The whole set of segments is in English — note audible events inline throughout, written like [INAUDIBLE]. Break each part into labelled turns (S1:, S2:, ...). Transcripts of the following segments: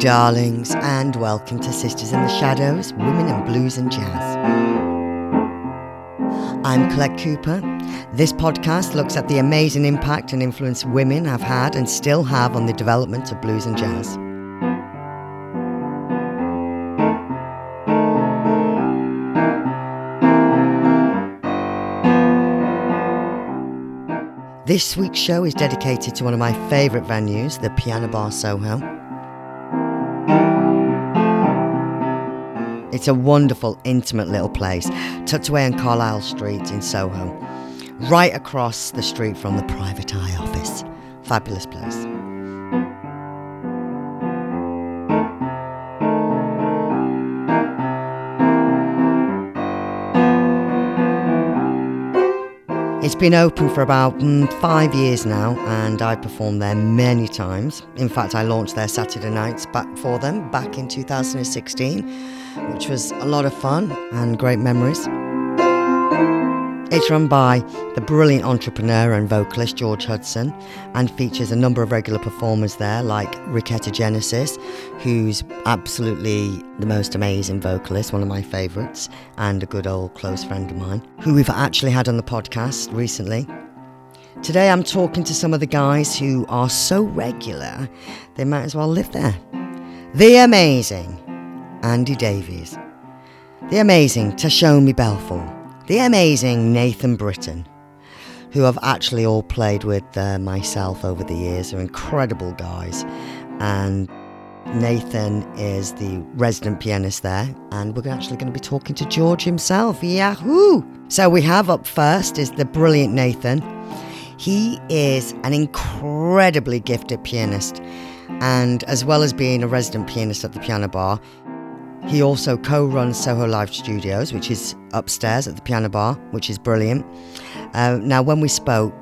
S1: Darlings, and welcome to Sisters in the Shadows Women in Blues and Jazz. I'm Colette Cooper. This podcast looks at the amazing impact and influence women have had and still have on the development of blues and jazz. This week's show is dedicated to one of my favourite venues, the Piano Bar Soho. It's a wonderful, intimate little place, tucked away on Carlisle Street in Soho, right across the street from the Private Eye office. Fabulous place. Been open for about mm, five years now, and I've performed there many times. In fact, I launched their Saturday nights back for them back in 2016, which was a lot of fun and great memories. It's run by the brilliant entrepreneur and vocalist George Hudson and features a number of regular performers there, like Ricketta Genesis, who's absolutely the most amazing vocalist, one of my favourites, and a good old close friend of mine, who we've actually had on the podcast recently. Today I'm talking to some of the guys who are so regular, they might as well live there. The amazing Andy Davies, the amazing Tashomi Balfour the amazing Nathan Britton, who I've actually all played with uh, myself over the years, are incredible guys. And Nathan is the resident pianist there, and we're actually going to be talking to George himself. Yahoo! So we have up first is the brilliant Nathan. He is an incredibly gifted pianist, and as well as being a resident pianist at the piano bar, he also co runs Soho Live Studios, which is upstairs at the piano bar, which is brilliant. Uh, now, when we spoke,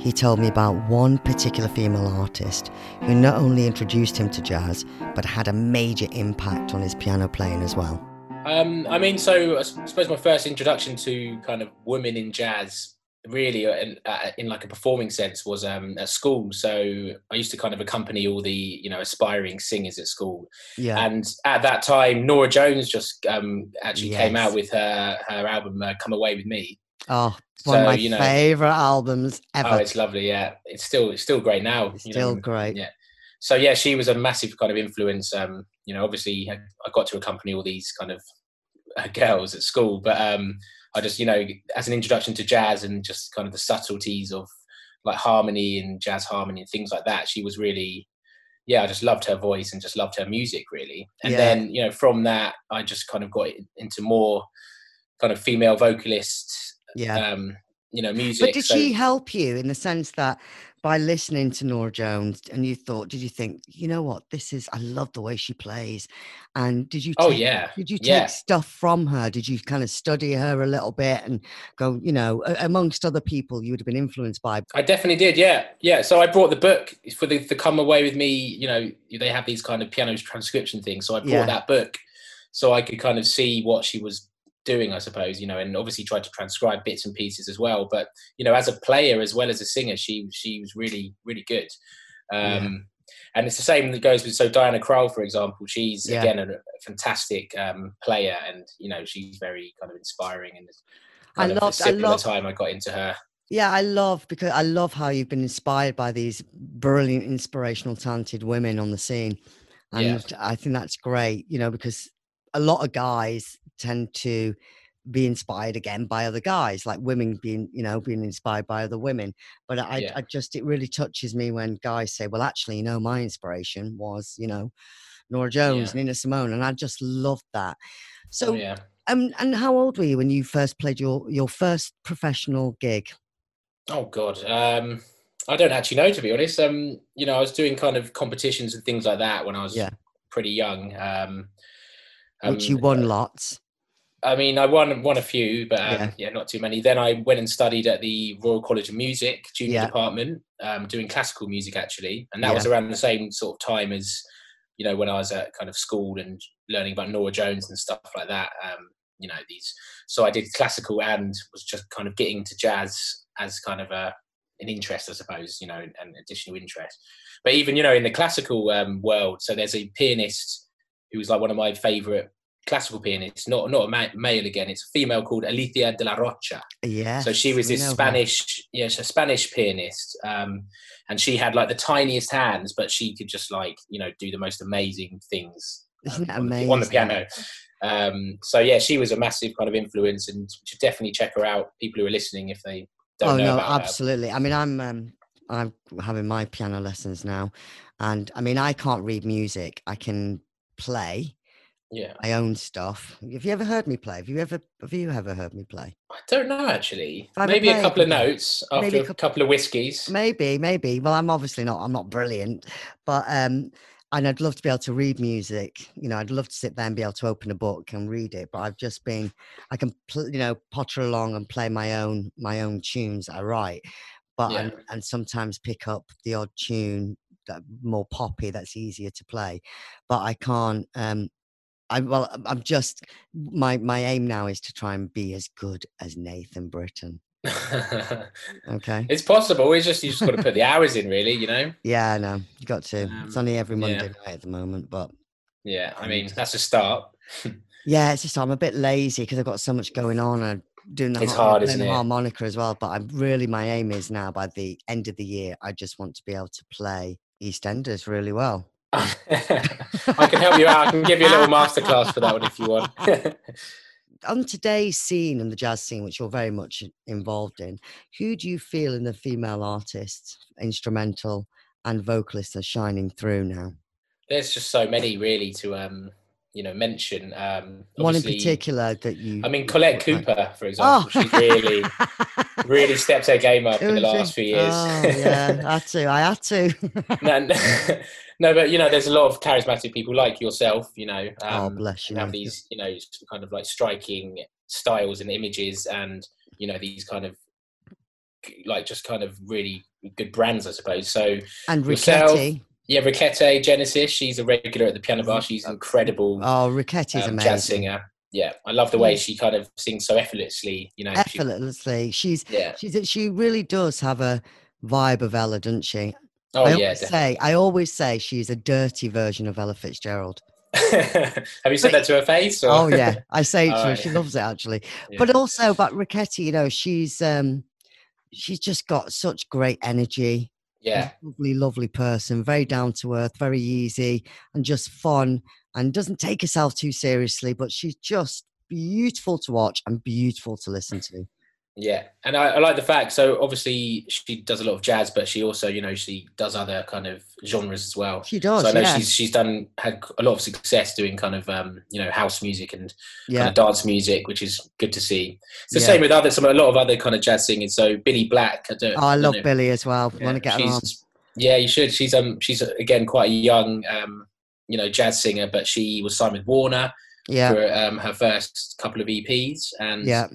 S1: he told me about one particular female artist who not only introduced him to jazz, but had a major impact on his piano playing as well.
S2: Um, I mean, so I suppose my first introduction to kind of women in jazz really uh, in, uh, in, like a performing sense was um, at school. So i used to kind of accompany all the you know aspiring singers at school. Yeah. And at that time Norah jones just um, actually yes. came out with her her album uh, come away with me.
S1: Oh one so, of my you know, favorite albums ever.
S2: Oh it's lovely yeah. It's still it's still great now
S1: still know? great.
S2: yeah. So yeah she was a massive kind of influence um you know obviously i got to accompany all these kind of uh, girls at school but um I just, you know, as an introduction to jazz and just kind of the subtleties of like harmony and jazz harmony and things like that, she was really, yeah, I just loved her voice and just loved her music really. And yeah. then, you know, from that, I just kind of got into more kind of female vocalist, yeah. um, you know, music.
S1: But did so, she help you in the sense that by listening to Norah Jones and you thought, did you think, you know what, this is, I love the way she plays. And did you,
S2: oh,
S1: take,
S2: yeah.
S1: Did you take
S2: yeah.
S1: stuff from her? Did you kind of study her a little bit and go, you know, amongst other people you would have been influenced by?
S2: I definitely did. Yeah. Yeah. So I brought the book for the, the Come Away With Me, you know, they have these kind of piano transcription things. So I brought yeah. that book so I could kind of see what she was doing, I suppose, you know, and obviously tried to transcribe bits and pieces as well. But you know, as a player as well as a singer, she she was really really good. Um, yeah. And it's the same that goes with so Diana Krall, for example. She's yeah. again a, fantastic um, player, and you know she's very kind of inspiring. And I love I love time I got into her.
S1: Yeah, I love because I love how you've been inspired by these brilliant, inspirational, talented women on the scene, and yeah. I think that's great. You know, because a lot of guys tend to be inspired again by other guys like women being you know being inspired by other women but I, yeah. I just it really touches me when guys say well actually you know my inspiration was you know Norah jones yeah. nina simone and i just loved that oh, so oh, yeah um, and how old were you when you first played your your first professional gig
S2: oh god um i don't actually know to be honest um you know i was doing kind of competitions and things like that when i was yeah. pretty young um
S1: which you um, won lots
S2: I mean, I won won a few, but um, yeah. yeah. not too many. Then I went and studied at the Royal College of Music junior yeah. department, um, doing classical music actually, and that yeah. was around the same sort of time as you know when I was at kind of school and learning about Norah Jones and stuff like that. Um, you know these, so I did classical and was just kind of getting to jazz as kind of a an interest, I suppose, you know, an additional interest. But even you know, in the classical um, world, so there's a pianist who's like one of my favourite classical pianists, not not a ma- male again. It's a female called Alicia de Larrocha.
S1: Yeah.
S2: So she was this Spanish, yes, a Spanish pianist, um, and she had like the tiniest hands, but she could just like you know do the most amazing things.
S1: Isn't
S2: um,
S1: amazing?
S2: On the piano. Um, so yeah, she was a massive kind of influence, and should definitely check her out. People who are listening, if they don't
S1: oh
S2: know
S1: no, absolutely.
S2: Her.
S1: I mean, I'm um, I'm having my piano lessons now, and I mean, I can't read music. I can play,
S2: yeah
S1: my own stuff. Have you ever heard me play? Have you ever have you ever heard me play?
S2: I don't know actually.
S1: I
S2: Maybe a couple of notes after
S1: Maybe a
S2: couple of whiskies.
S1: Maybe, maybe. Well, I'm obviously not. I'm not brilliant, but um, and I'd love to be able to read music. You know, I'd love to sit there and be able to open a book and read it. But I've just been, I can, pl- you know, potter along and play my own my own tunes I write, but
S2: Yeah.
S1: and, sometimes pick up the odd tune more poppy that's easier to play. But I can't. Um, I well, I'm- just my my aim now is to try and be as good as Nathan Britton. [LAUGHS] Okay.
S2: it's possible. It's just you just got to put the [LAUGHS] hours in, really. You know.
S1: Yeah, I know. You got to. it's
S2: Um,
S1: only every
S2: yeah.
S1: Monday night at the moment, but
S2: Yeah. I mean, that's a start. [LAUGHS]
S1: yeah, it's just I'm a bit lazy because I've got so much going on and doing the
S2: It's
S1: har-
S2: hard, isn't it?
S1: harmonica as well. But I'm really my aim is now by the end of the year, I just want to be able to play EastEnders really well. [LAUGHS]
S2: I can help you out. I can give you a little masterclass for that one if you want. [LAUGHS]
S1: On today's scene and the jazz scene, which you're very much involved in, who do you feel in the female artists, instrumental and vocalists, are shining through now?
S2: There's just so many really to um, you know, mention. Um,
S1: One in particular that you.
S2: I mean, Colette
S1: you like?
S2: Cooper, for example, she really, [LAUGHS] really stepped her game up in the last few years.
S1: Oh, yeah, I had to. I had to. [LAUGHS]
S2: no, no, no, but you know, there's a lot of charismatic people like yourself. You know,
S1: oh,
S2: um,
S1: bless you.
S2: and have these, you know, kind of like striking styles and images, and you know, these kind of like just kind of really good brands, I suppose. So
S1: And
S2: yourself,
S1: Riquetti.
S2: Yeah, Riquette Genesis, she's a regular at the piano bar. She's incredible
S1: Oh, Riquetti's
S2: um,
S1: amazing.
S2: jazz singer. Yeah, I love the way she kind of sings so effortlessly. You know, she,
S1: Effortlessly. She's
S2: yeah.
S1: she's she really does have a vibe of Ella, doesn't she?
S2: Oh
S1: I
S2: yeah.
S1: always say I always say she's a dirty version of Ella Fitzgerald. [LAUGHS]
S2: Have you said that to her face? Or?
S1: Oh yeah, I say it to her. She loves it actually. [LAUGHS]
S2: Yeah.
S1: But also but Riquetti, you know, she's um she's just got such great energy.
S2: Yeah,
S1: lovely, lovely person, very down to earth, very easy, and just fun, and doesn't take herself too seriously. But she's just beautiful to watch and beautiful to listen to.
S2: Yeah, and I, I like the fact. So obviously she does a lot of jazz, but she also, you know, she does other kind of genres as well.
S1: She does,
S2: so I know
S1: yeah,
S2: she's she's done had a lot of success doing kind of um, you know house music and
S1: yeah,
S2: kind of dance music, which is good to see. It's the
S1: Yeah.
S2: same with other some a lot of other kind of jazz singers. So Billie Black, I don't,
S1: Oh, I love
S2: know.
S1: Billie as well.
S2: Yeah,
S1: Want to get her on?
S2: Yeah, you should. She's um she's again quite a young um you know jazz singer, but she was signed with Warner
S1: Yeah,
S2: for um her first couple of EPs, and
S1: yeah,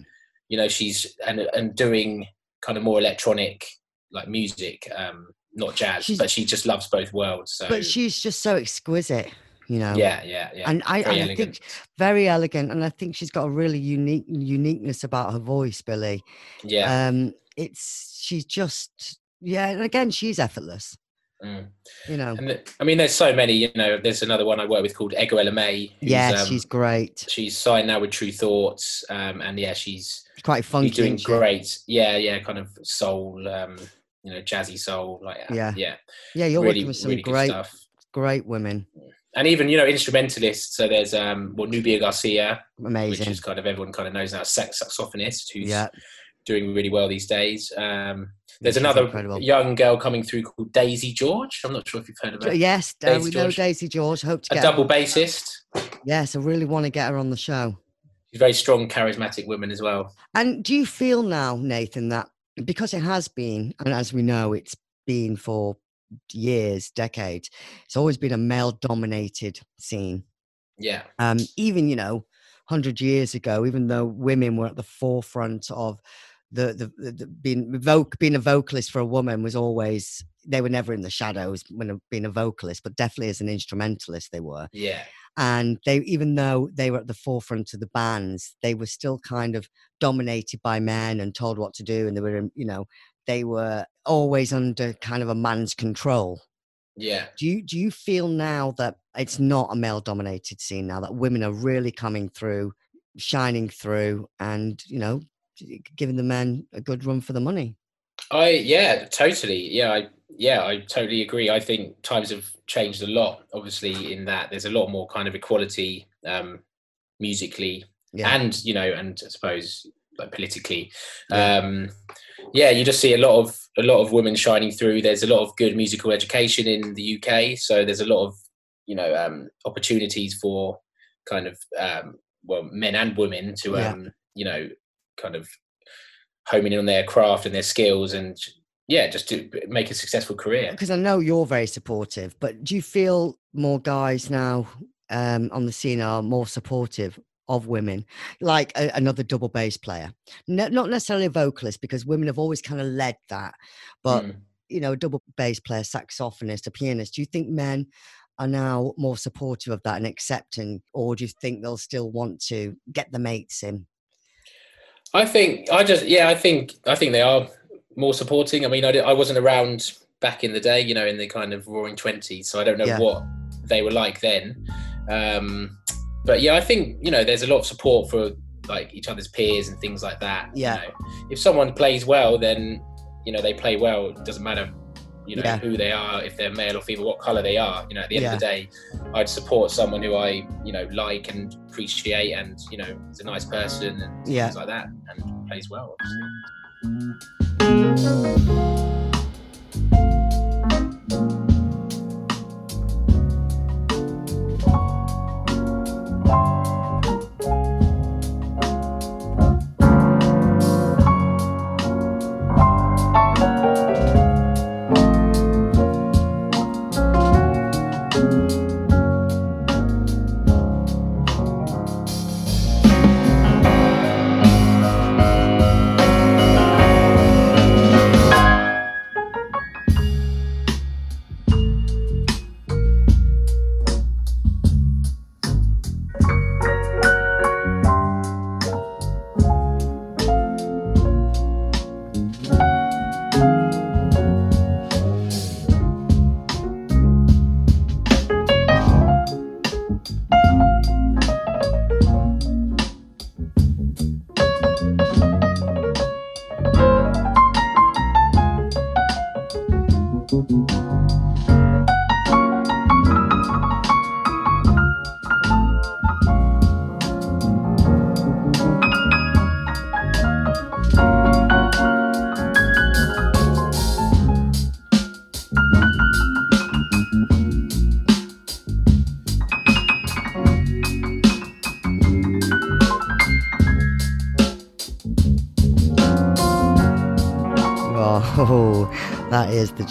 S2: you know she's and and doing kind of more electronic like music, um not jazz,
S1: She's-
S2: but she just loves both worlds. So
S1: but she's just so exquisite, you know.
S2: yeah, yeah, yeah.
S1: And I, and I think very elegant, and I think she's got a really unique uniqueness about her voice, Billie.
S2: yeah.
S1: Um, it's she's just yeah, and again, she's effortless.
S2: Mm.
S1: You know.
S2: And th- I mean, there's so many. You know, there's another one I work with called Ego May. who's,
S1: Yes,
S2: um,
S1: she's great.
S2: she's signed now with Tru Thoughts, um, and yeah, she's
S1: Quite funky.
S2: she's doing
S1: she?
S2: great. Yeah, yeah, kind of soul, um, you know, jazzy soul, like uh,
S1: Yeah.
S2: yeah,
S1: Yeah, you're
S2: really,
S1: working with some
S2: really
S1: great,
S2: stuff.
S1: great women.
S2: And even you know, instrumentalists. So there's um, well, Nubia Garcia,
S1: amazing, which
S2: is kind of everyone kind of knows now, sax- saxophonist who's
S1: Yeah.
S2: doing really well these days. Um, there's another
S1: incredible.
S2: young girl coming through called Daisy George. I'm not sure if you've heard of her.
S1: Yes, uh,
S2: Daisy
S1: we know Daisy George. Hope to
S2: A
S1: get
S2: double bassist.
S1: Yes, I really want to get her on the show.
S2: She's a very strong, charismatic woman as well.
S1: And do you feel now, Nathan, that because it has been, and as we know, it's been for years, decades, it's always been a male-dominated scene.
S2: Yeah,
S1: Um, even you know, hundred years ago, even though women were at the forefront of the the, the, being voc- being a vocalist for a woman was always they were never in the shadows when being a vocalist, but definitely as an instrumentalist they were.
S2: yeah,
S1: and they even though they were at the forefront of the bands they were still kind of dominated by men and told what to do and they were you know they were always under kind of a man's control.
S2: Yeah.
S1: Do you do you feel now that it's not a male dominated scene now that women are really coming through, shining through, and you know, giving the men a good run for the money?
S2: I yeah, totally. Yeah, I yeah, I totally agree. I think times have changed a lot. Obviously, in that there's a lot more kind of equality um, musically, yeah. and you know, and I suppose like politically. Yeah. Um, yeah, you just see a lot of a lot of women shining through. There's a lot of good musical education in the UK, so there's a lot of you know um, opportunities for kind of um, well men and women to yeah. um, you know kind of homing in on their craft and their skills and yeah just to make a successful career
S1: because i know you're very supportive but do you feel more guys now um, on the scene are more supportive of women, like a, another double bass player. No, not necessarily a vocalist, because women have always kind of led that. But, mm. you know, a double bass player, saxophonist, a pianist. Do you think men are now more supportive of that and accepting, or do you think they'll still want to get the mates in?
S2: I think, I just, yeah, I think, I think they are more supporting. I mean, I, I wasn't around back in the day, you know, in the kind of roaring 20s, so I don't know yeah. what they were like then. Um, but yeah, I think you know there's a lot of support for like each other's peers and things like that.
S1: Yeah.
S2: You know, if someone plays well, then you know they play well. It doesn't matter, you know, yeah. who they are, if they're male or female, what color they are. You know, at the end yeah. of the day, I'd support someone who I you know like and appreciate, and you know is a nice person and yeah. things like that, and plays well, obviously.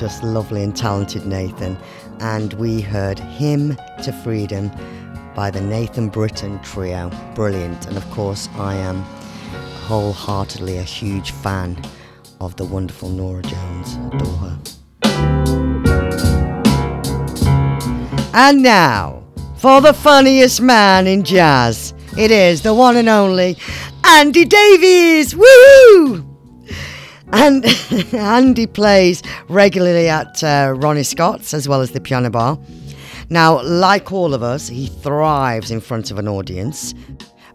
S1: Just lovely and talented Nathan, and we heard Hymn to Freedom by the Nathan Britton Trio. Brilliant, and of course, I am wholeheartedly a huge fan of the wonderful Norah Jones. Adore her. And now, for the funniest man in jazz, it is the one and only Andy Davies! Woo! And [LAUGHS] Andy plays regularly at uh, Ronnie Scott's as well as the piano bar. Now, like all of us, he thrives in front of an audience.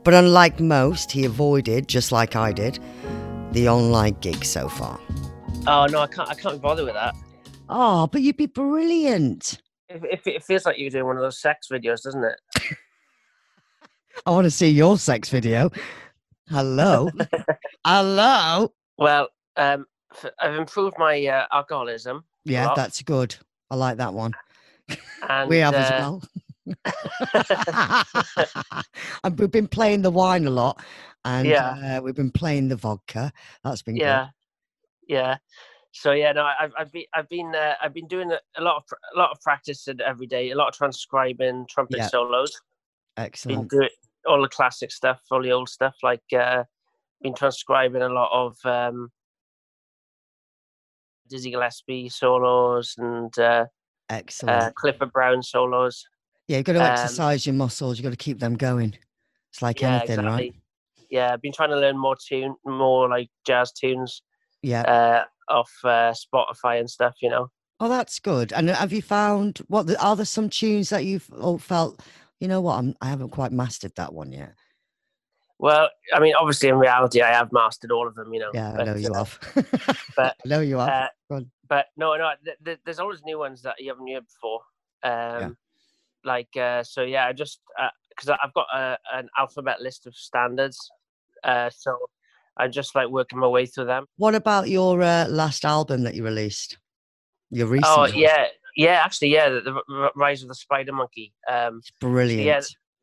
S1: But unlike most, he avoided, just like I did, the online gig so far.
S3: Oh no, I can't. I can't bother with that.
S1: Oh, but you'd be brilliant.
S3: If, it, it feels like you're doing one of those sex videos, doesn't it? [LAUGHS]
S1: I want to see your sex video. Hello, [LAUGHS] hello.
S3: Well, um, I've improved my uh, alcoholism.
S1: Yeah, that's good. I like that one. [LAUGHS] And, we have uh, as well. [LAUGHS] [LAUGHS] and we've been playing the wine a lot, and yeah. Uh, we've been playing the vodka. That's been
S3: yeah, good. yeah. So yeah, no, I've I've been I've been uh, I've been doing a lot of a lot of practice every day, a lot of transcribing trumpet yeah. solos.
S1: Excellent.
S3: Been doing all the classic stuff, all the old stuff. Like uh, been transcribing a lot of um, Dizzy Gillespie solos and uh, uh
S1: excellent uh,
S3: Clifford Brown solos.
S1: Yeah, you've got to um, exercise your muscles. You've got to keep them going. It's like yeah, anything, exactly. right?
S3: Yeah, I've been trying to learn more tune, more like jazz tunes.
S1: Yeah.
S3: Uh, off uh, Spotify and stuff. You know.
S1: Oh, that's good. And have you found what are there some tunes that you've all felt? You know what? I'm, I haven't quite mastered that one yet.
S3: Well, I mean, obviously, in reality, I have mastered all of them. You know.
S1: Yeah, I know you
S3: uh,
S1: have. [LAUGHS]
S3: but [LAUGHS]
S1: I know you have.
S3: Uh, but no, no, th- th- there's always new ones that you haven't heard before. Um, yeah. Like, uh, so yeah, I just because uh, I've got a, an alphabet list of standards, uh, so I'm just like working my way through them.
S1: What about your uh, last album that you released? Your recent?
S3: Oh yeah, yeah. Actually, yeah, the, the Rise of the Spider Monkey. Um,
S1: it's brilliant.
S3: Yeah,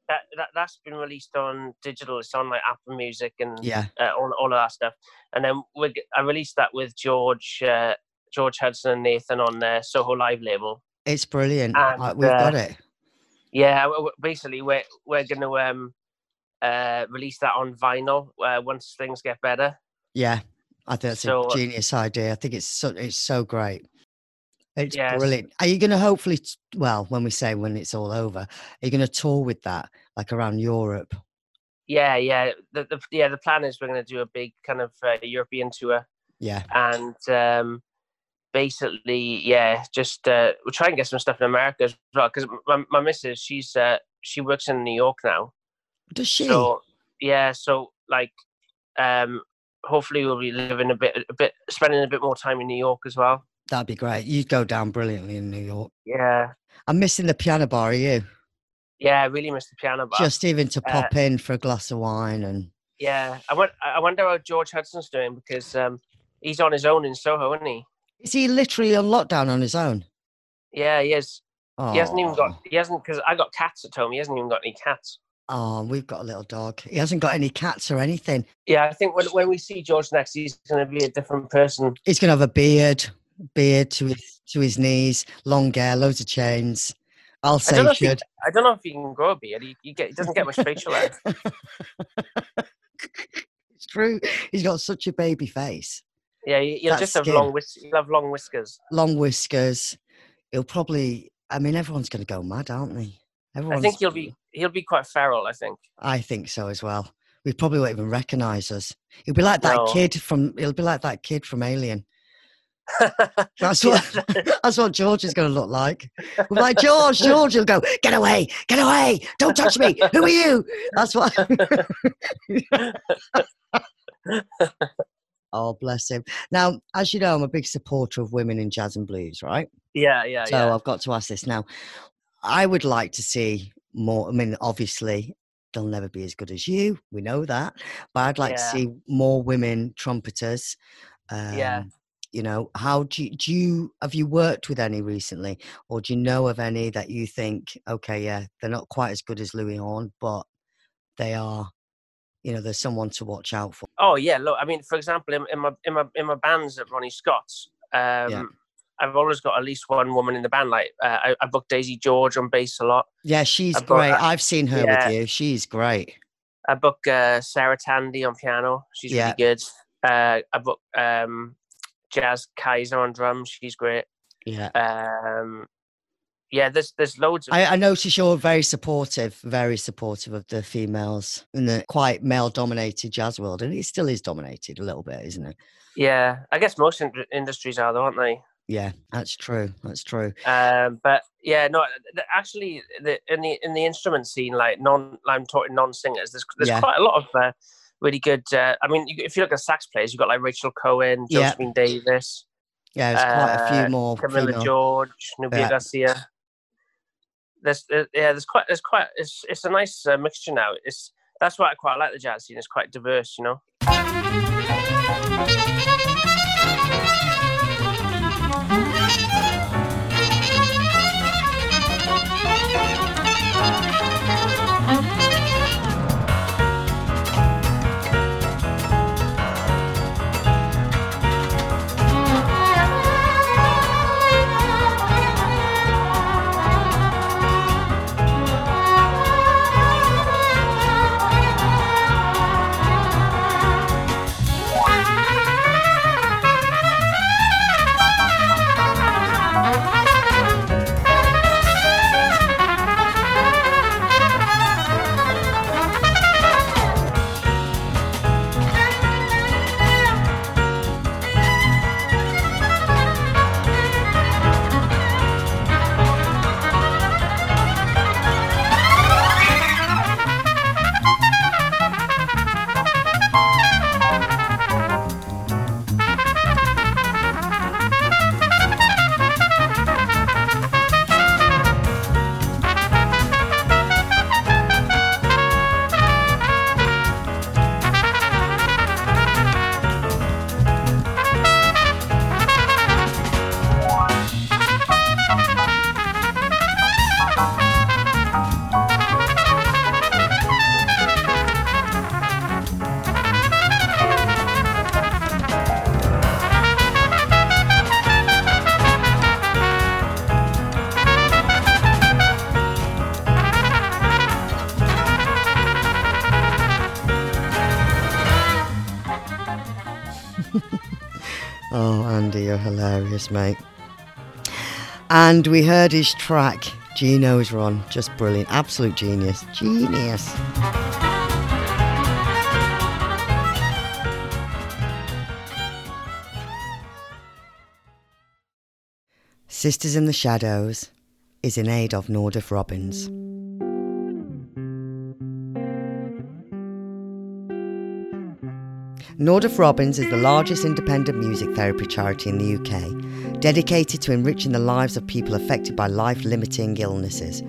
S3: that, that that's been released on digital. It's on like Apple Music and
S1: yeah,
S3: uh, all all of that stuff. And then we I released that with George uh, George Hudson and Nathan on their Soho Live label.
S1: It's brilliant. And, We've uh, got it.
S3: Yeah, basically we're we're going to um uh release that on vinyl uh, once things get better.
S1: Yeah, I think that's so, a uh genius idea. I think it's so it's so great. It's yes. brilliant. Are you going to hopefully, well, when we say when it's all over, are you going to tour with that, like around Europe?
S3: Yeah, yeah. The, the yeah the plan is we're going to do a big kind of uh, European tour.
S1: Yeah.
S3: And um, basically, yeah, just uh, we'll try and get some stuff in America as well because my my missus she's uh, she works in New York now.
S1: Does she?
S3: So yeah, so like, um, hopefully we'll be living a bit a bit spending a bit more time in New York as well.
S1: That'd be great. You'd go down brilliantly in New York.
S3: Yeah.
S1: I'm missing the piano bar. Are you?
S3: Yeah, I really miss the piano bar.
S1: Just even to pop uh, in for a glass of wine and.
S3: Yeah, I went. I wonder how George Hudson's doing because um, he's on his own in Soho, isn't he?
S1: Is he literally on lockdown on his own?
S3: Yeah, he is. Oh. He hasn't even got. He hasn't because I got cats at home. He hasn't even got any cats.
S1: Oh, we've got a little dog. He hasn't got any cats or anything.
S3: Yeah, I think when, when we see George next, he's going to be a different person.
S1: He's going to have a beard, beard to his to his knees, long hair, loads of chains. I'll say I should.
S3: He, I don't know if he can grow a beard. He, he, get, he doesn't get much facial hair. [LAUGHS]
S1: it's true. He's got such a baby face.
S3: Yeah, he'll just have long whis- he'll have long whiskers.
S1: Long whiskers. He'll probably. I mean, everyone's going to go mad, aren't they?
S3: Everyone's, I think he'll be he'll be quite feral. I think.
S1: I think so as well. We probably won't even recognise us. He'll be like that no. kid from. He'll be like that kid from Alien. [LAUGHS] that's what [LAUGHS] that's what George is going to look like. We're like George, George will go, get away, get away, don't touch me. Who are you? That's what. [LAUGHS] oh, bless him. Now, as you know, I'm a big supporter of women in jazz and blues, right?
S3: Yeah, yeah.
S1: So
S3: yeah.
S1: I've got to ask this now. I would like to see more. I mean, obviously, they'll never be as good as you. We know that, but I'd like yeah. to see more women trumpeters.
S3: Um, yeah
S1: you know how do you, do you have you worked with any recently or do you know of any that you think okay yeah they're not quite as good as louis horn but they are you know there's someone to watch out for
S3: oh yeah look i mean for example in, in my in my in my bands at ronnie scott's um yeah. I've always got at least one woman in the band. Like uh, I, I book Daisy George on bass a lot.
S1: Yeah, she's I've great. I've seen her yeah. with you. She's great.
S3: I book uh, Sarah Tandy on piano. She's yeah. really good. Uh, I book um, Jas Kayser on drums. She's great.
S1: Yeah.
S3: Um, yeah, there's there's loads. Of-
S1: I, I notice you're very supportive, very supportive of the females in the quite male-dominated jazz world, and it still is dominated a little bit, isn't it?
S3: Yeah, I guess most in- industries are, though, aren't they?
S1: Yeah, that's true. That's true.
S3: Um, but yeah, no, actually, the, in the in the instrument scene, like non, I'm talking non-singers. There's there's yeah. quite a lot of uh, really good. Uh, I mean, if you look at sax players, you've got like Rachel Cohen, Josephine yeah. Davis.
S1: Yeah, there's quite a few uh, more.
S3: Camila female. George, Nubia yeah. Garcia. There's uh, yeah, there's quite there's quite it's it's a nice uh, mixture now. It's that's why I quite like the jazz scene. It's quite diverse, you know. [LAUGHS]
S1: oh, Andy, you're hilarious, mate. And we heard his track, Gino's Run. Just brilliant. Absolute genius. Genius. Sisters in the Shadows is in aid of Nordoff Robbins. Nordoff Robbins is the largest independent music therapy charity in the UK, dedicated to enriching the lives of people affected by life limiting illnesses,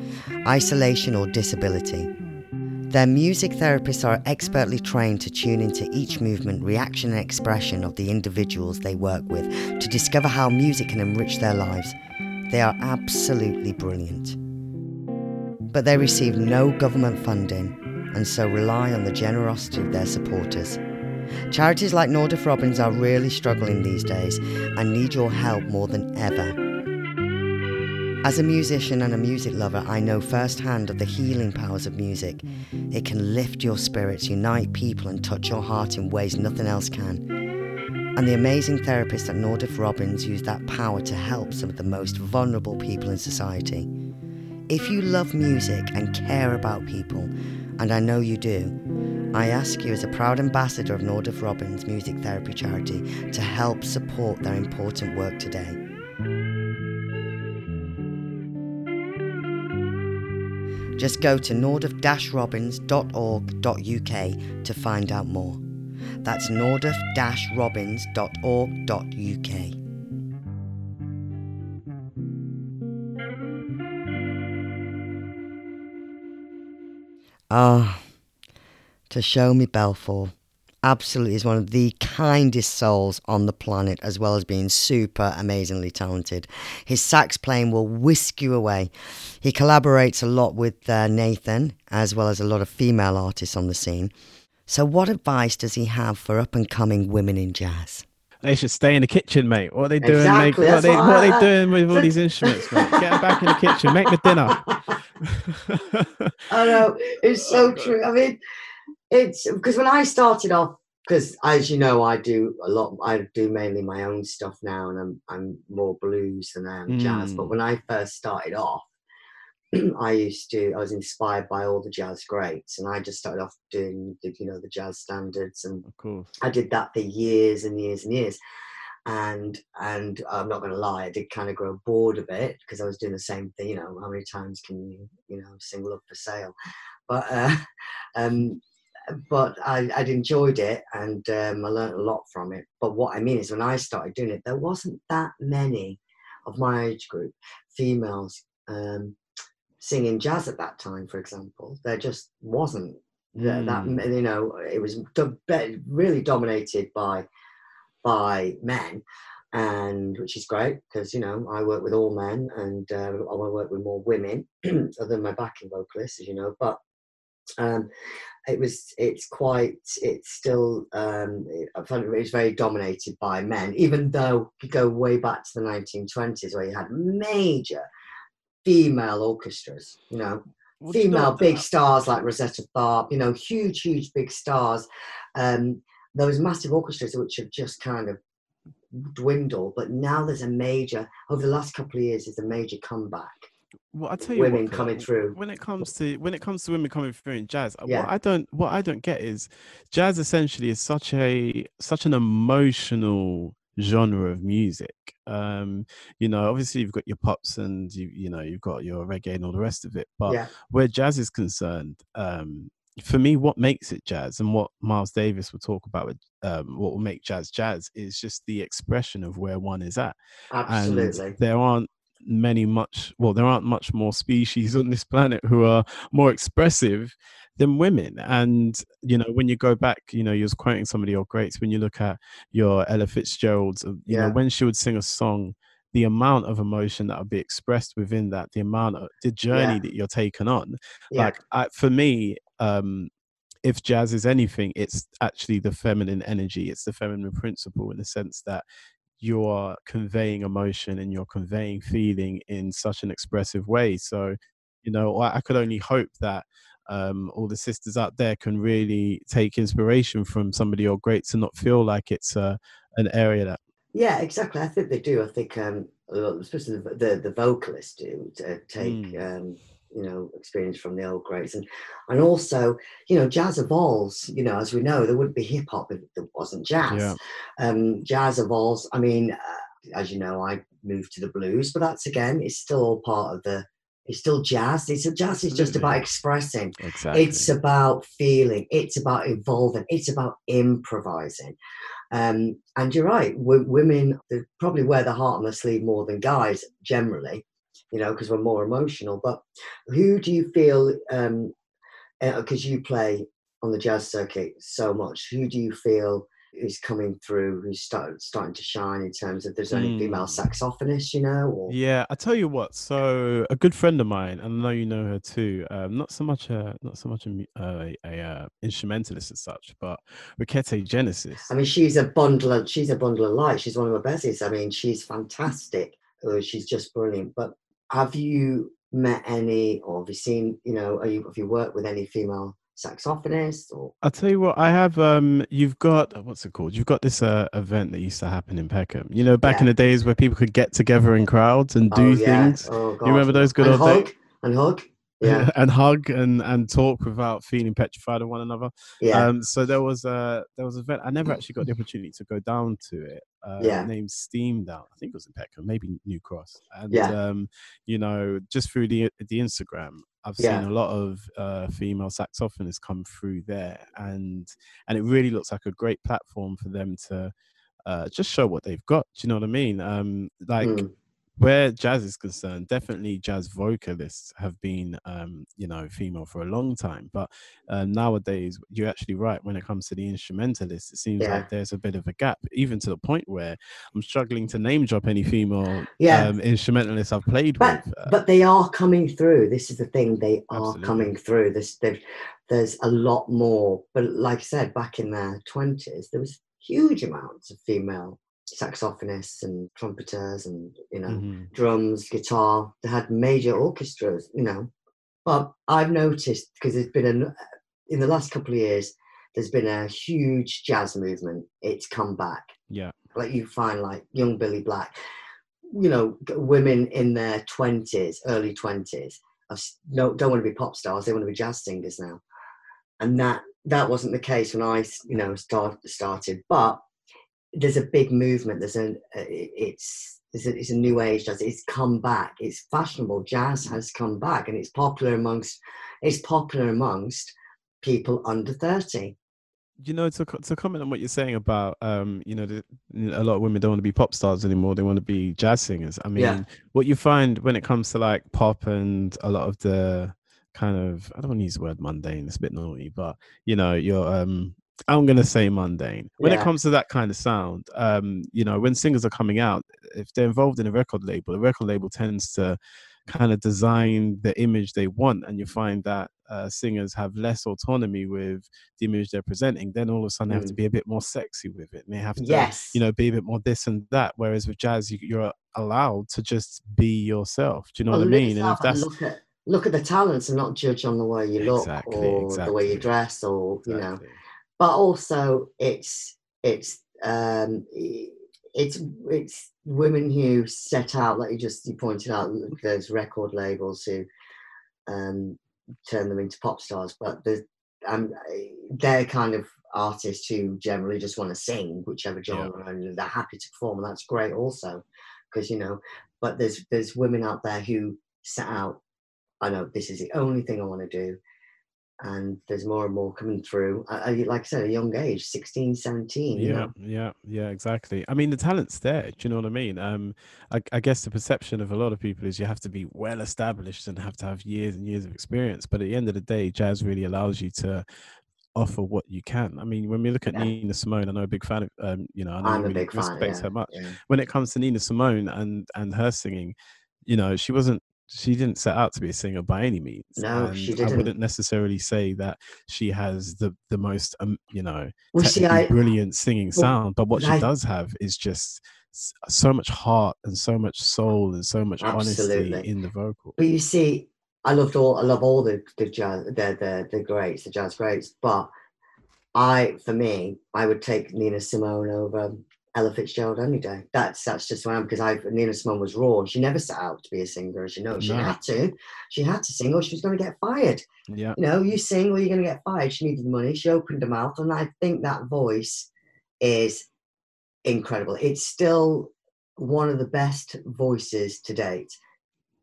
S1: isolation, or disability. Their music therapists are expertly trained to tune into each movement, reaction, and expression of the individuals they work with to discover how music can enrich their lives. They are absolutely brilliant. But they receive no government funding and so rely on the generosity of their supporters. Charities like Nordoff Robbins are really struggling these days and need your help more than ever. As a musician and a music lover, I know firsthand of the healing powers of music. It can lift your spirits, unite people, and touch your heart in ways nothing else can. And the amazing therapists at Nordoff Robbins use that power to help some of the most vulnerable people in society. If you love music and care about people, and I know you do, I ask you as a proud ambassador of Nordoff Robbins Music Therapy Charity to help support their important work today. Just go to nordoff-robbins.org.uk to find out more. That's nordoff-robbins.org.uk. Ah, oh, Tashomi Balfour absolutely is one of the kindest souls on the planet, as well as being super amazingly talented. His sax playing will whisk you away. He collaborates a lot with uh, Nathan, as well as a lot of female artists on the scene. So, what advice does he have for up and coming women in jazz?
S4: They should stay in the kitchen, mate. What are they doing? Exactly. Mate? What, are they, what, what are they doing with all [LAUGHS] these instruments, mate? Get them back in the kitchen. Make the dinner. [LAUGHS]
S1: I know it's so [LAUGHS] true. I mean, it's because when I started off, because as you know, I do a lot. I do mainly my own stuff now, and I'm I'm more blues than I am mm. jazz. But mm. when I first started off, [CLEARS THROAT] I used to. I was inspired by all the jazz greats, and I just started off doing the you know the jazz standards, and
S4: of course
S1: I did that for years and years and years and and I'm not going to lie, I did kind of grow bored of it because I was doing the same thing. You know, how many times can you you know sing "Love for Sale"? But uh, [LAUGHS] um, but I, I'd enjoyed it and um, I learned a lot from it. But what I mean is, when I started doing it, there wasn't that many of my age group females um, singing jazz at that time. For example, there just wasn't. Mm. That, that you know, it was really dominated by by men, and which is great because you know I work with all men and uh, I want to work with more women [CLEARS THROAT] other than my backing vocalists, as you know. But um, it was it's quite it's still um, I found it was very dominated by men, even though you go way back to the 1920s where you had major female orchestras, you know. female big stars like Rosetta Tharpe, you know, huge, huge big stars. Um, those massive orchestras which have just kind of dwindled, but now there's a major over the last couple of years. There's a major comeback.
S4: Well, I tell you,
S1: women
S4: what,
S1: coming through.
S4: When it comes to when it comes to women coming through in jazz, yeah. what I don't what I don't get is jazz essentially is such a such an emotional genre of music. Um, you know, obviously you've got your pops and you you know you've got your reggae and all the rest of it, but yeah. where jazz is concerned, um, for me, what makes it jazz and what Miles Davis will talk about with um, what will make jazz jazz is just the expression of where one is at.
S1: Absolutely.
S4: And there aren't many much well there aren't much more species on this planet who are more expressive than women and you know when you go back you know you're quoting some of your greats when you look at your ella fitzgerald's uh, you yeah. know when she would sing a song the amount of emotion that would be expressed within that the amount of the journey yeah. that you're taken on yeah. like I, for me um if jazz is anything it's actually the feminine energy it's the feminine principle in the sense that you are conveying emotion and you're conveying feeling in such an expressive way so you know i, I could only hope that um, all the sisters out there can really take inspiration from somebody or greats and not feel like it's uh, an area that.
S1: Yeah, exactly. I think they do. I think, um, especially the, the, the vocalists do uh, take. Mm. Um, you know experience from the old greats and and also you know jazz evolves you know as we know there wouldn't be hip hop if there wasn't jazz yeah. um jazz evolves i mean uh, as you know i moved to the blues but that's again it's still all part of the it's still jazz. It's a jazz is just about expressing. Exactly. It's about feeling. It's about evolving. It's about improvising. Um, and you're right. W- women probably wear the heart on the sleeve more than guys generally, you know, because we're more emotional. But who do you feel? Because um, uh, you play on the jazz circuit so much. Who do you feel is coming through, who's start, starting to shine in terms of there's only mm. female saxophonists, you know? Or...
S4: Yeah, I tell you what. So a good friend of mine, and I know you know her too. Um, not so much a not so much a, uh, a, uh, instrumentalist as such, but Rikete Genesis.
S1: I mean, she's a bundle of she's a bundle of light. She's one of my besties. I mean, she's fantastic. Uh, she's just brilliant. But have you met any, or have you seen? You know, are you have you worked with any female saxophonist or?
S4: I'll tell you what i have um you've got what's it called? You've got this uh event that used to happen in peckham. You know back yeah. in the days where people could get together in crowds and do oh, yeah. things? Oh, you remember those good
S1: and
S4: old
S1: hug,
S4: days
S1: and hug yeah [LAUGHS]
S4: and hug and and talk without feeling petrified of one another yeah um so there was a there was an event i never actually got the [LAUGHS] opportunity to go down to it uh, yeah. named steam down i think it was in peckham maybe new cross and yeah. um you know just through the the instagram I've yeah. seen a lot of uh, female saxophonists come through there, and and it really looks like a great platform for them to uh, just show what they've got. Do you know what I mean? Um, like mm where jazz is concerned, definitely jazz vocalists have been, um, you know, female for a long time. But uh, nowadays, you're actually right. When it comes to the instrumentalists, it seems yeah. like there's a bit of a gap, even to the point where I'm struggling to name drop any female yeah. um, instrumentalists I've played
S1: but,
S4: with.
S1: Uh, but they are coming through. This is the thing; they are absolutely. coming through. There's, there's a lot more. But like I said, back in the twenties, there was huge amounts of female saxophonists and trumpeters and you know mm-hmm. drums guitar. They had major orchestras you know. But i've noticed because there's been a in the last couple of years there's been a huge jazz movement. It's come back.
S4: Yeah.
S1: Like you find like young billie black you know women in their 20s early 20s no don't want to be pop stars they want to be jazz singers now. And that that wasn't the case when i you know start, started. But there's a big movement. There's a it's it's a, it's a new age jazz. It's come back. It's fashionable. Jazz has come back, and it's popular amongst it's popular amongst people under thirty.
S4: You know, to to comment on what you're saying about, um, you know, the, a lot of women don't want to be pop stars anymore. They want to be jazz singers. I mean, yeah. what you find when it comes to like pop and a lot of the kind of I don't want to use the word mundane. It's a bit naughty, but you know, your um I'm gonna say mundane. When yeah. it comes to that kind of sound, um, you know, when singers are coming out, if they're involved in a record label, the record label tends to kind of design the image they want, and you find that uh, singers have less autonomy with the image they're presenting. Then all of a sudden, they have to mm. be a bit more sexy with it, and they have to, yes. you know, be a bit more this and that. Whereas with jazz, you, are allowed to just be yourself. Do you know well, what I mean?
S1: And if that's look at look at the talents and not judge on the way you look exactly, or exactly. the way you dress or you know but also it's it's um, it's it's women who set out, like you just you pointed out, those record labels who um, turn them into pop stars, but the um, they're kind of artists who generally just want to sing whichever genre yeah. and they're happy to perform, and that's great also because you know. But there's there's women out there who set out. I know this is the only thing I want to do and there's more and more coming through I, like i said a young age 16 17
S4: yeah
S1: know?
S4: yeah yeah exactly i mean the talent's there do you know what i mean um I, I, guess the perception of a lot of people is you have to be well established and have to have years and years of experience but at the end of the day jazz really allows you to offer what you can i mean when we look at yeah. nina simone i know a big fan of um you know i know I'm really respect fan, yeah. her much yeah. when it comes to nina simone and and her singing you know she wasn't she didn't set out to be a singer by any means.
S1: No,
S4: and
S1: she didn't.
S4: I wouldn't necessarily say that she has the the most, um, you know, well, see, I, brilliant singing well, sound. But what she I, does have is just so much heart and so much soul and so much absolutely. honesty in the vocal.
S1: But you see, I loved all I love all the the jazz the the the greats, the jazz greats, but I for me, I would take Nina Simone over Ella Fitzgerald any day. That's that's just who I am because I Nina Simone was raw she never set out to be a singer, as you know. She no. had to. She had to sing or she was going to get fired.
S4: Yeah.
S1: You know, you sing or you're going to get fired. She needed the money. She opened her mouth, and I think that voice is incredible. It's still one of the best voices to date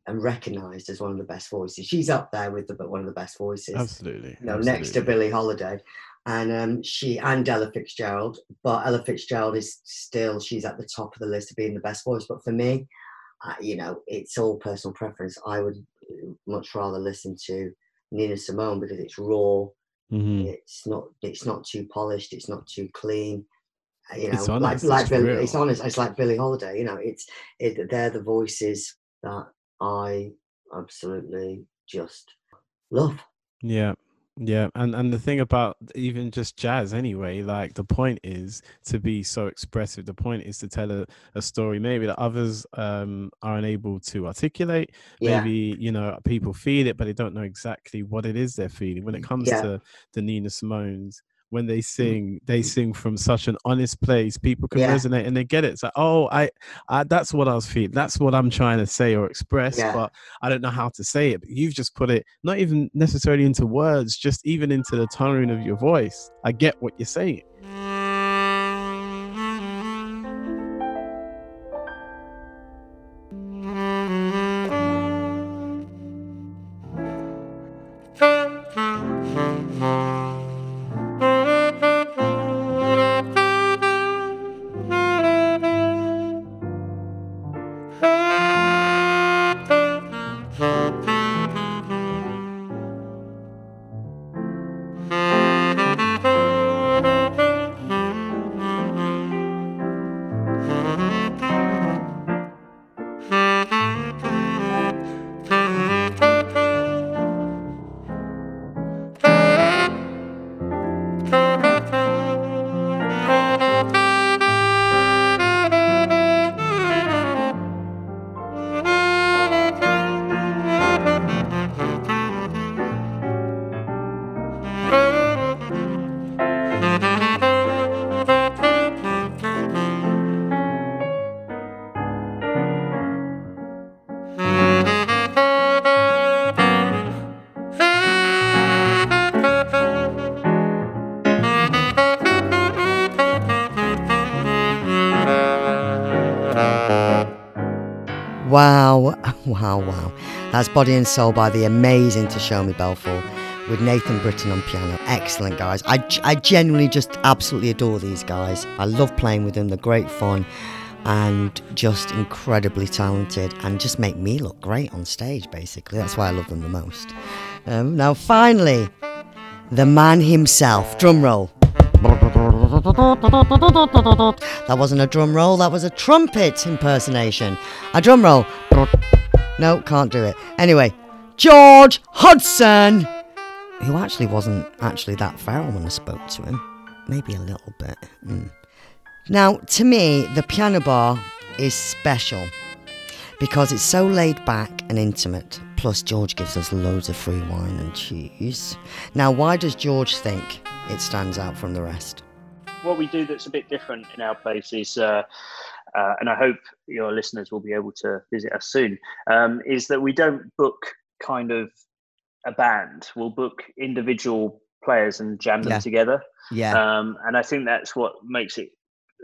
S1: and recognized as one of the best voices. She's up there with the, but one of the best voices.
S4: Absolutely.
S1: You know,
S4: absolutely.
S1: next to Billie Holiday and um, she and Ella Fitzgerald, but Ella Fitzgerald is still she's at the top of the list of being the best voice. But for me, uh, you know, it's all personal preference. I would much rather listen to Nina Simone because it's raw.
S4: Mm-hmm.
S1: It's not. It's not too polished. It's not too clean. Uh, you know,
S4: it's honest,
S1: like like Billie,
S4: real.
S1: it's honest. It's like Billie Holiday. You know, it's it, they're the voices that I absolutely just love.
S4: Yeah, yeah, and and the thing about even just jazz anyway, like the point is to be so expressive. The point is to tell a, a story maybe that others um are unable to articulate.
S1: Yeah.
S4: Maybe, you know, people feel it, but they don't know exactly what it is they're feeling. When it comes
S1: Yeah.
S4: to the Nina Simone's, when they
S1: Mm.
S4: sing, they sing from such an honest place. People can
S1: Yeah.
S4: resonate and they get it. It's like, oh, I, I that's what I was feeling. That's what I'm trying to say or express,
S1: Yeah.
S4: but I don't know how to say it. But you've just put it not even necessarily into words, just even into the tone of your voice. I get what you're saying.
S1: Wow, wow, wow. That's Body and Soul by the amazing Tashomi Balfour with Nathan Britton on piano. Excellent, guys. I, I genuinely just absolutely adore these guys. I love playing with them, they're great fun and just incredibly talented and just make me look great on stage, basically. That's why I love them the most. Um, now, finally, the man himself. Drum roll. That wasn't a drum roll, that was a trumpet impersonation. A drum roll. No, can't do it. Anyway, George Hudson, who actually wasn't actually that feral when I spoke to him. Maybe a little bit. Mm. Now, to me, the piano bar is special because it's so laid back and intimate. Plus, George gives us loads of free wine and cheese. Now, why does George think it stands out from the rest?
S5: What we do that's a bit different in our place is, uh, uh, and I hope your listeners will be able to visit us soon, um, is that we don't book kind of a band. We'll book individual players and jam them
S1: Yeah.
S5: together.
S1: Yeah.
S5: Um, and I think that's what makes it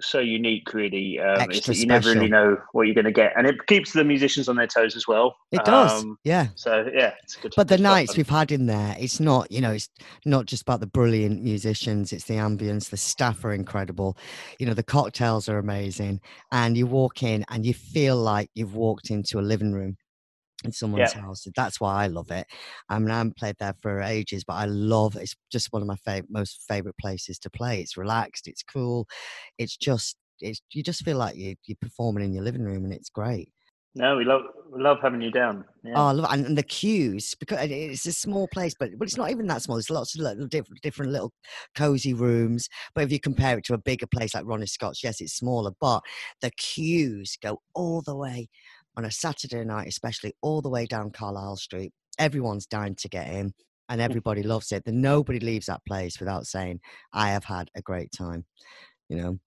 S5: so unique, really. Um,
S1: Extra
S5: you never really know what you're going to get, and it keeps the musicians on their toes as well.
S1: It does.
S5: Um,
S1: yeah.
S5: so yeah, it's good.
S1: But the nights we've had in there, it's not, you know, it's not just about the brilliant musicians, it's the ambience, the staff are incredible. You know, the cocktails are amazing. And you walk in and you feel like you've walked into a living room in someone's house. That's why I love it. I mean, I haven't played there for ages, but I love it. it's just one of my fav- most favorite places to play. It's relaxed, it's cool, it's just it's you just feel like you you're performing in your living room and it's great.
S5: No, we love we love having you down. Yeah.
S1: Oh, I love and, and the queues because it's a small place, but but it's not even that small. There's lots of little different, different little cozy rooms. But if you compare it to a bigger place like Ronnie Scott's, yes, it's smaller, but the queues go all the way on a Saturday night, especially all the way down Carlisle Street everyone's dying to get in and everybody loves it. Then nobody leaves that place without saying, I have had a great time, you know.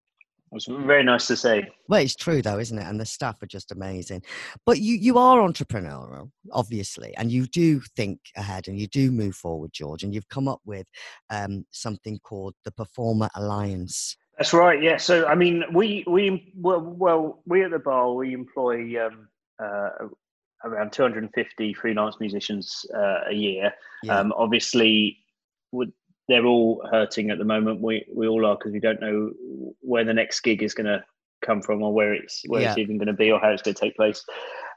S5: It's very nice to say.
S1: Well, it's true though, isn't it? And the staff are just amazing. But you you are entrepreneurial, obviously, and you do think ahead and you do move forward, George. And you've come up with um, something called the Performer Alliance.
S5: That's right. Yeah. So I mean, we we well, well we at the bar we employ um, around 250 freelance musicians uh, a year. Yeah. Um, obviously, would they're all hurting at the moment. We we all are because we don't know where the next gig is going to come from or where it's where yeah. it's even going to be or how it's going to take place.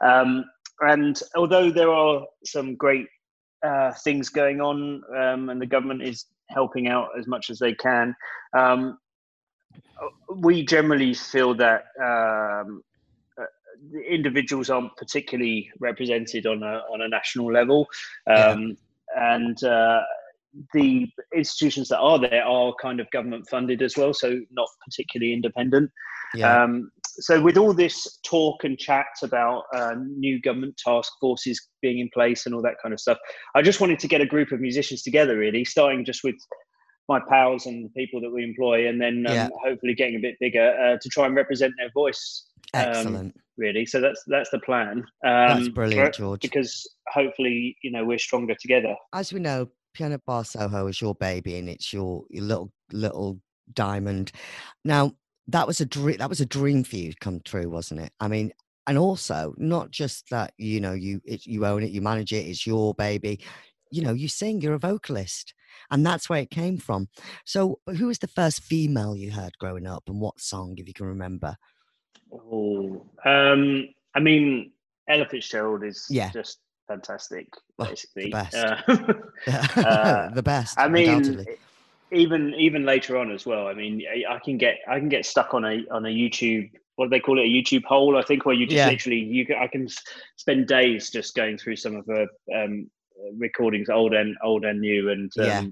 S5: Um, and although there are some great uh, things going on um, and the government is helping out as much as they can, um, we generally feel that um, uh, individuals aren't particularly represented on a on a national level. Yeah. Um, and uh, the institutions that are there are kind of government funded as well, so not particularly independent. Yeah. Um, so with all this talk and chat about uh, new government task forces being in place and all that kind of stuff, I just wanted to get a group of musicians together, really, starting just with my pals and the people that we employ, and then um, yeah. hopefully getting a bit bigger uh, to try and represent their voice.
S1: Um, Excellent.
S5: Really, so that's that's the plan.
S1: Um, that's brilliant, George.
S5: Because hopefully, you know, we're stronger together.
S1: As we know, Piano Bar Soho is your baby and it's your, your little little diamond. Now that was a dream. That was a dream for you to come true, wasn't it? I mean, and also not just that you know you it, you own it, you manage it, it's your baby. You know, you sing, you're a vocalist, and that's where it came from. So, who was the first female you heard growing up, and what song, if you can remember?
S5: Oh, um, I mean, Ella Fitzgerald is yeah. just fantastic. Basically,
S1: the best. Uh, [LAUGHS] [LAUGHS] uh, the best.
S5: I mean, even even later on as well. I mean, I can get I can get stuck on a on a YouTube. What do they call it? A YouTube hole, I think, where you just yeah. literally you. I can spend days just going through some of the um, recordings, old and old and new, and um, yeah.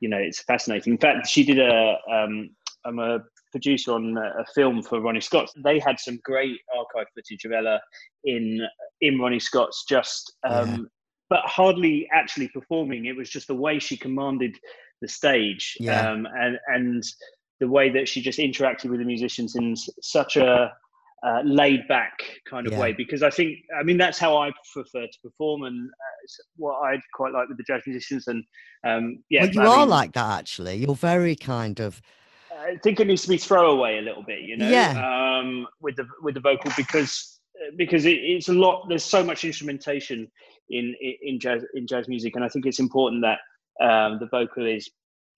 S5: you know, it's fascinating. In fact, she did a. Um, I'm a producer on a film for Ronnie Scott's. They had some great archive footage of Ella in in Ronnie Scott's, just um, yeah. but hardly actually performing. It was just the way she commanded the stage, yeah. um, and and the way that she just interacted with the musicians in such a uh, laid back kind of yeah. way because I think I mean that's how I prefer to perform and uh, what I quite like with the jazz musicians and um, yeah
S1: well, you
S5: I
S1: are
S5: mean,
S1: like that actually you're very kind of
S5: I think it needs to be throwaway a little bit, you know, yeah. um, with the with the vocal because because it, it's a lot. There's so much instrumentation in in jazz in jazz music, and I think it's important that um, the vocal is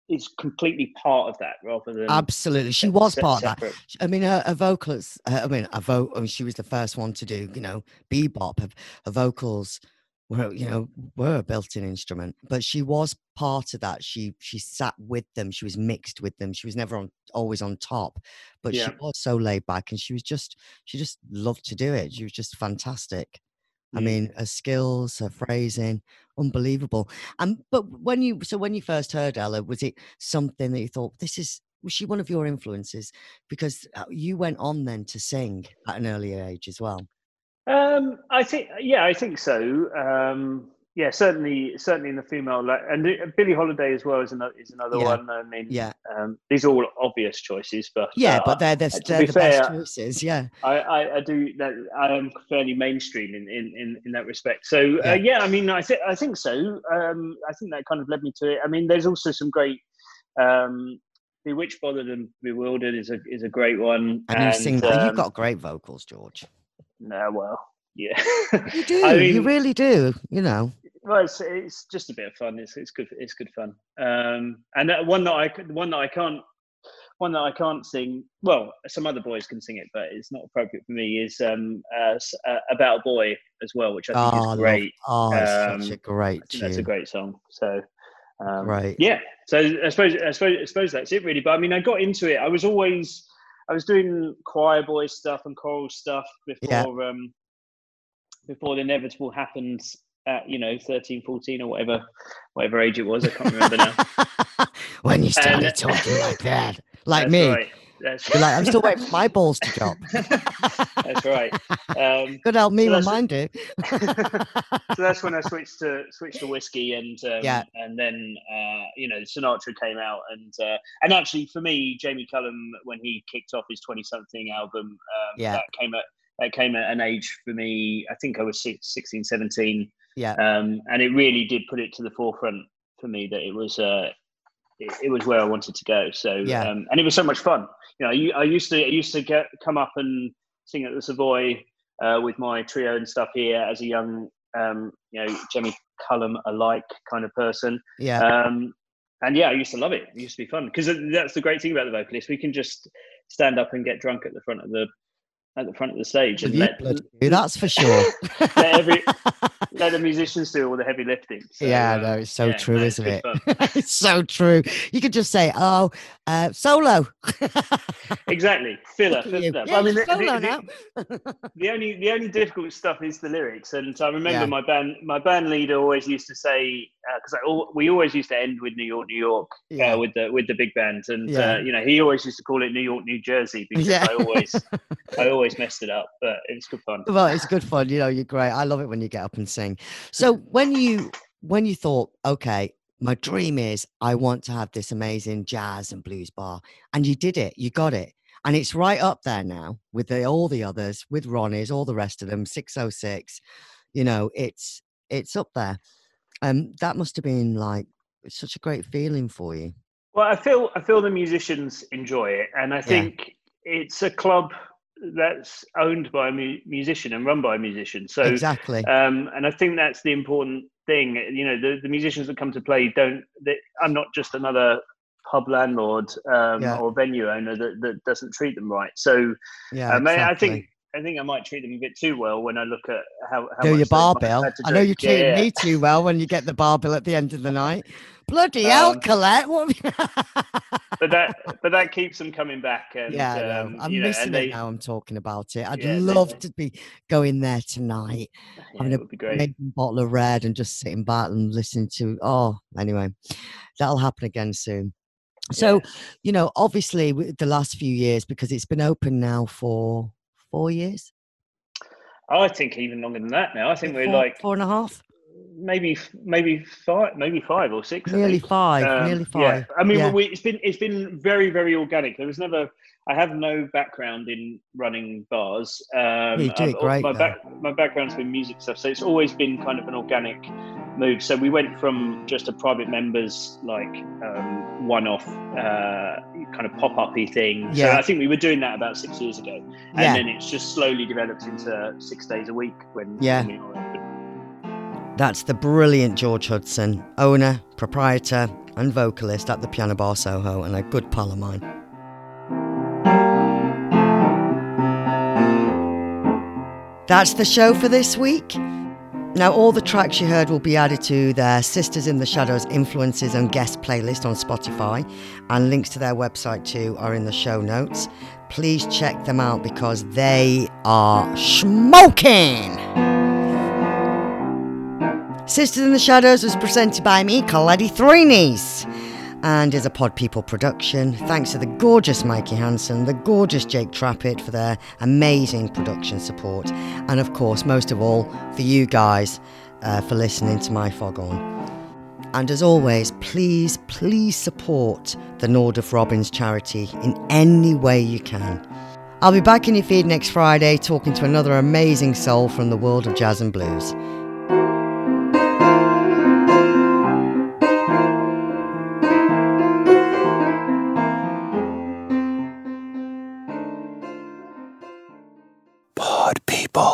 S5: is completely part of that rather than
S1: absolutely she was part separate. of that i mean her, her vocals i mean a vote I mean, she was the first one to do you know bebop her, her vocals were you know were a built-in instrument but she was part of that she she sat with them she was mixed with them she was never on always on top but yeah. she was so laid back and she was just she just loved to do it she was just fantastic I mean, her skills, her phrasing, unbelievable. And but when you so when you first heard Ella, was it something that you thought this is was she one of your influences? Because uh, you went on then to sing at an earlier age as well.
S5: Um, I think, yeah, I think so. Um, yeah, certainly, certainly in the female, like, and Billie Holiday as well is another is another
S1: yeah.
S5: one. I mean,
S1: yeah,
S5: um, these are all obvious choices, but
S1: yeah, uh, but they're they're, they're the fair, best choices. Yeah,
S5: I, I, I, do that. I am fairly mainstream in in, in, in that respect. So uh, yeah. Uh, yeah, I mean, I think I think so. Um, I think that kind of led me to it. I mean, there's also some great. Um, Bewitched, Bothered, and Bewildered is a is a great one.
S1: And, sing that. You've um, got great vocals, George.
S5: No, well, yeah.
S1: You [LAUGHS] do. I mean, you really do. You know.
S5: Well, it's, it's just a bit of fun. It's it's good. It's good fun. Um, and one that I one that I can't one that I can't sing. Well, some other boys can sing it, but it's not appropriate for me. Is um, uh, uh, about a boy as well, which I think oh, is great.
S1: Oh, um, such a great
S5: That's a great song. So, um,
S1: right.
S5: Yeah. So I suppose I suppose I suppose that's it really. But I mean, I got into it. I was always I was doing choir boy stuff and choral stuff before yeah. um, before the inevitable happened at you know 13 14 or whatever whatever age it was i can't remember now [LAUGHS]
S1: when you started and, talking like that like me right.
S5: That's
S1: You're like, I'm still waiting for my balls to drop. [LAUGHS]
S5: That's right. Um,
S1: Could help me
S5: so
S1: mine do. [LAUGHS]
S5: so that's when I switched to switched to whiskey, and um,
S1: Yeah.
S5: and then uh, you know Sinatra came out, and uh, and actually for me, Jamie Cullum when he kicked off his twenty something album, um,
S1: Yeah.
S5: that came at that came at an age for me. I think I was six, 16, 17,
S1: Yeah.
S5: um, and it really did put it to the forefront for me that it was. Uh, it, it was where I wanted to go. So,
S1: Yeah.
S5: um, and it was so much fun. You know, I, u- I used to, I used to get come up and sing at the Savoy uh, with my trio and stuff here as a young, um, you know, Jamie Cullum alike kind of person.
S1: Yeah.
S5: Um, and yeah, I used to love it. It used to be fun because that's the great thing about the vocalist. We can just stand up and get drunk at the front of the at the front of the stage and let,
S1: that's for sure. [LAUGHS]
S5: let every [LAUGHS] let the musicians do all the heavy lifting. So,
S1: yeah,
S5: uh,
S1: no, it's so
S5: yeah,
S1: true, isn't it? [LAUGHS] it's so true. You could just say, "Oh, uh, solo." [LAUGHS]
S5: exactly filler.
S1: Look at you.
S5: filler.
S1: Yeah,
S5: I mean, the,
S1: solo
S5: the-
S1: now. [LAUGHS]
S5: the only the only difficult stuff is the lyrics and i remember
S1: Yeah.
S5: my band my band leader always used to say because al we always used to end with new york new york
S1: Yeah.
S5: uh, with the with the big band and uh, you know he always used to call it new york new jersey because i always i always messed it up but it was good fun
S1: well, it's good fun. You know, you're great. I love it when you get up and sing. So when you when you thought, okay, my dream is I want to have this amazing jazz and blues bar, and you did it, you got it, and it's right up there now with the, all the others, with Ronnie's, all the rest of them, six oh six. You know, it's it's up there. Um, that must have been like such a great feeling for you.
S5: Well, I feel I feel the musicians enjoy it, and I think it's a club that's owned by a mu- musician and run by a musician. So,
S1: exactly.
S5: um, and I think that's the important thing. You know, the, the musicians that come to play don't. They, I'm not just another pub landlord um,
S1: Yeah.
S5: or venue owner that, that doesn't treat them right. So,
S1: yeah,
S5: um, I- I think I think I might treat them a bit too well when I look at how, how
S1: do your
S5: they
S1: bar bill. I know you treat
S5: Yeah, yeah.
S1: me too well when you get the bar bill at the end of the night. Bloody hell,
S5: Um,
S1: Colette! What? [LAUGHS]
S5: but that but that keeps them coming back. And,
S1: yeah,
S5: um,
S1: I'm
S5: you know,
S1: missing
S5: they,
S1: it now. I'm talking about it. I'd
S5: Yeah, they-
S1: love to be going there tonight,
S5: Yeah,
S1: having
S5: it would be great.
S1: amazing bottle of red and just sitting back and listening to. Oh, anyway, that'll happen again soon. So, you know, obviously, the last few years because it's been open now for four years.
S5: I think even longer than that now. I think we're
S1: four,
S5: like
S1: four and a half,
S5: maybe maybe five, maybe five or six.
S1: Nearly five,
S5: Um,
S1: nearly
S5: Yeah. I mean,
S1: Yeah.
S5: we, it's been it's been very very organic. There was never. I have no background in running bars. Um,
S1: you do
S5: I've
S1: great,
S5: my back my background's been music stuff, so it's always been kind of an organic move. So we went from just a private members like um, one-off uh, kind of pop-uppy thing. So
S1: Yeah.
S5: I think we were doing that about six years ago, and
S1: Yeah.
S5: then it's just slowly developed into six days a week when
S1: Yeah.
S5: when we.
S1: That's the brilliant George Hudson, owner, proprietor, and vocalist at the Piano Bar Soho, and a good pal of mine. That's the show for this week. Now, all the tracks you heard will be added to their Sisters in the Shadows influences and guest playlist on Spotify, and links to their website too are in the show notes. Please check them out because they are smoking. Sisters in the Shadows was presented by me, Colette Three Knees, and is a Pod People production. Thanks to the gorgeous Mikey Hansen, the gorgeous Jake Trappett for their amazing production support, and of course, most of all, for you guys uh, for listening to my foghorn. And as always, please, please support the Nordoff Robbins charity in any way you can. I'll be back in your feed next Friday talking to another amazing soul from the world of jazz and blues.
S6: Pod people.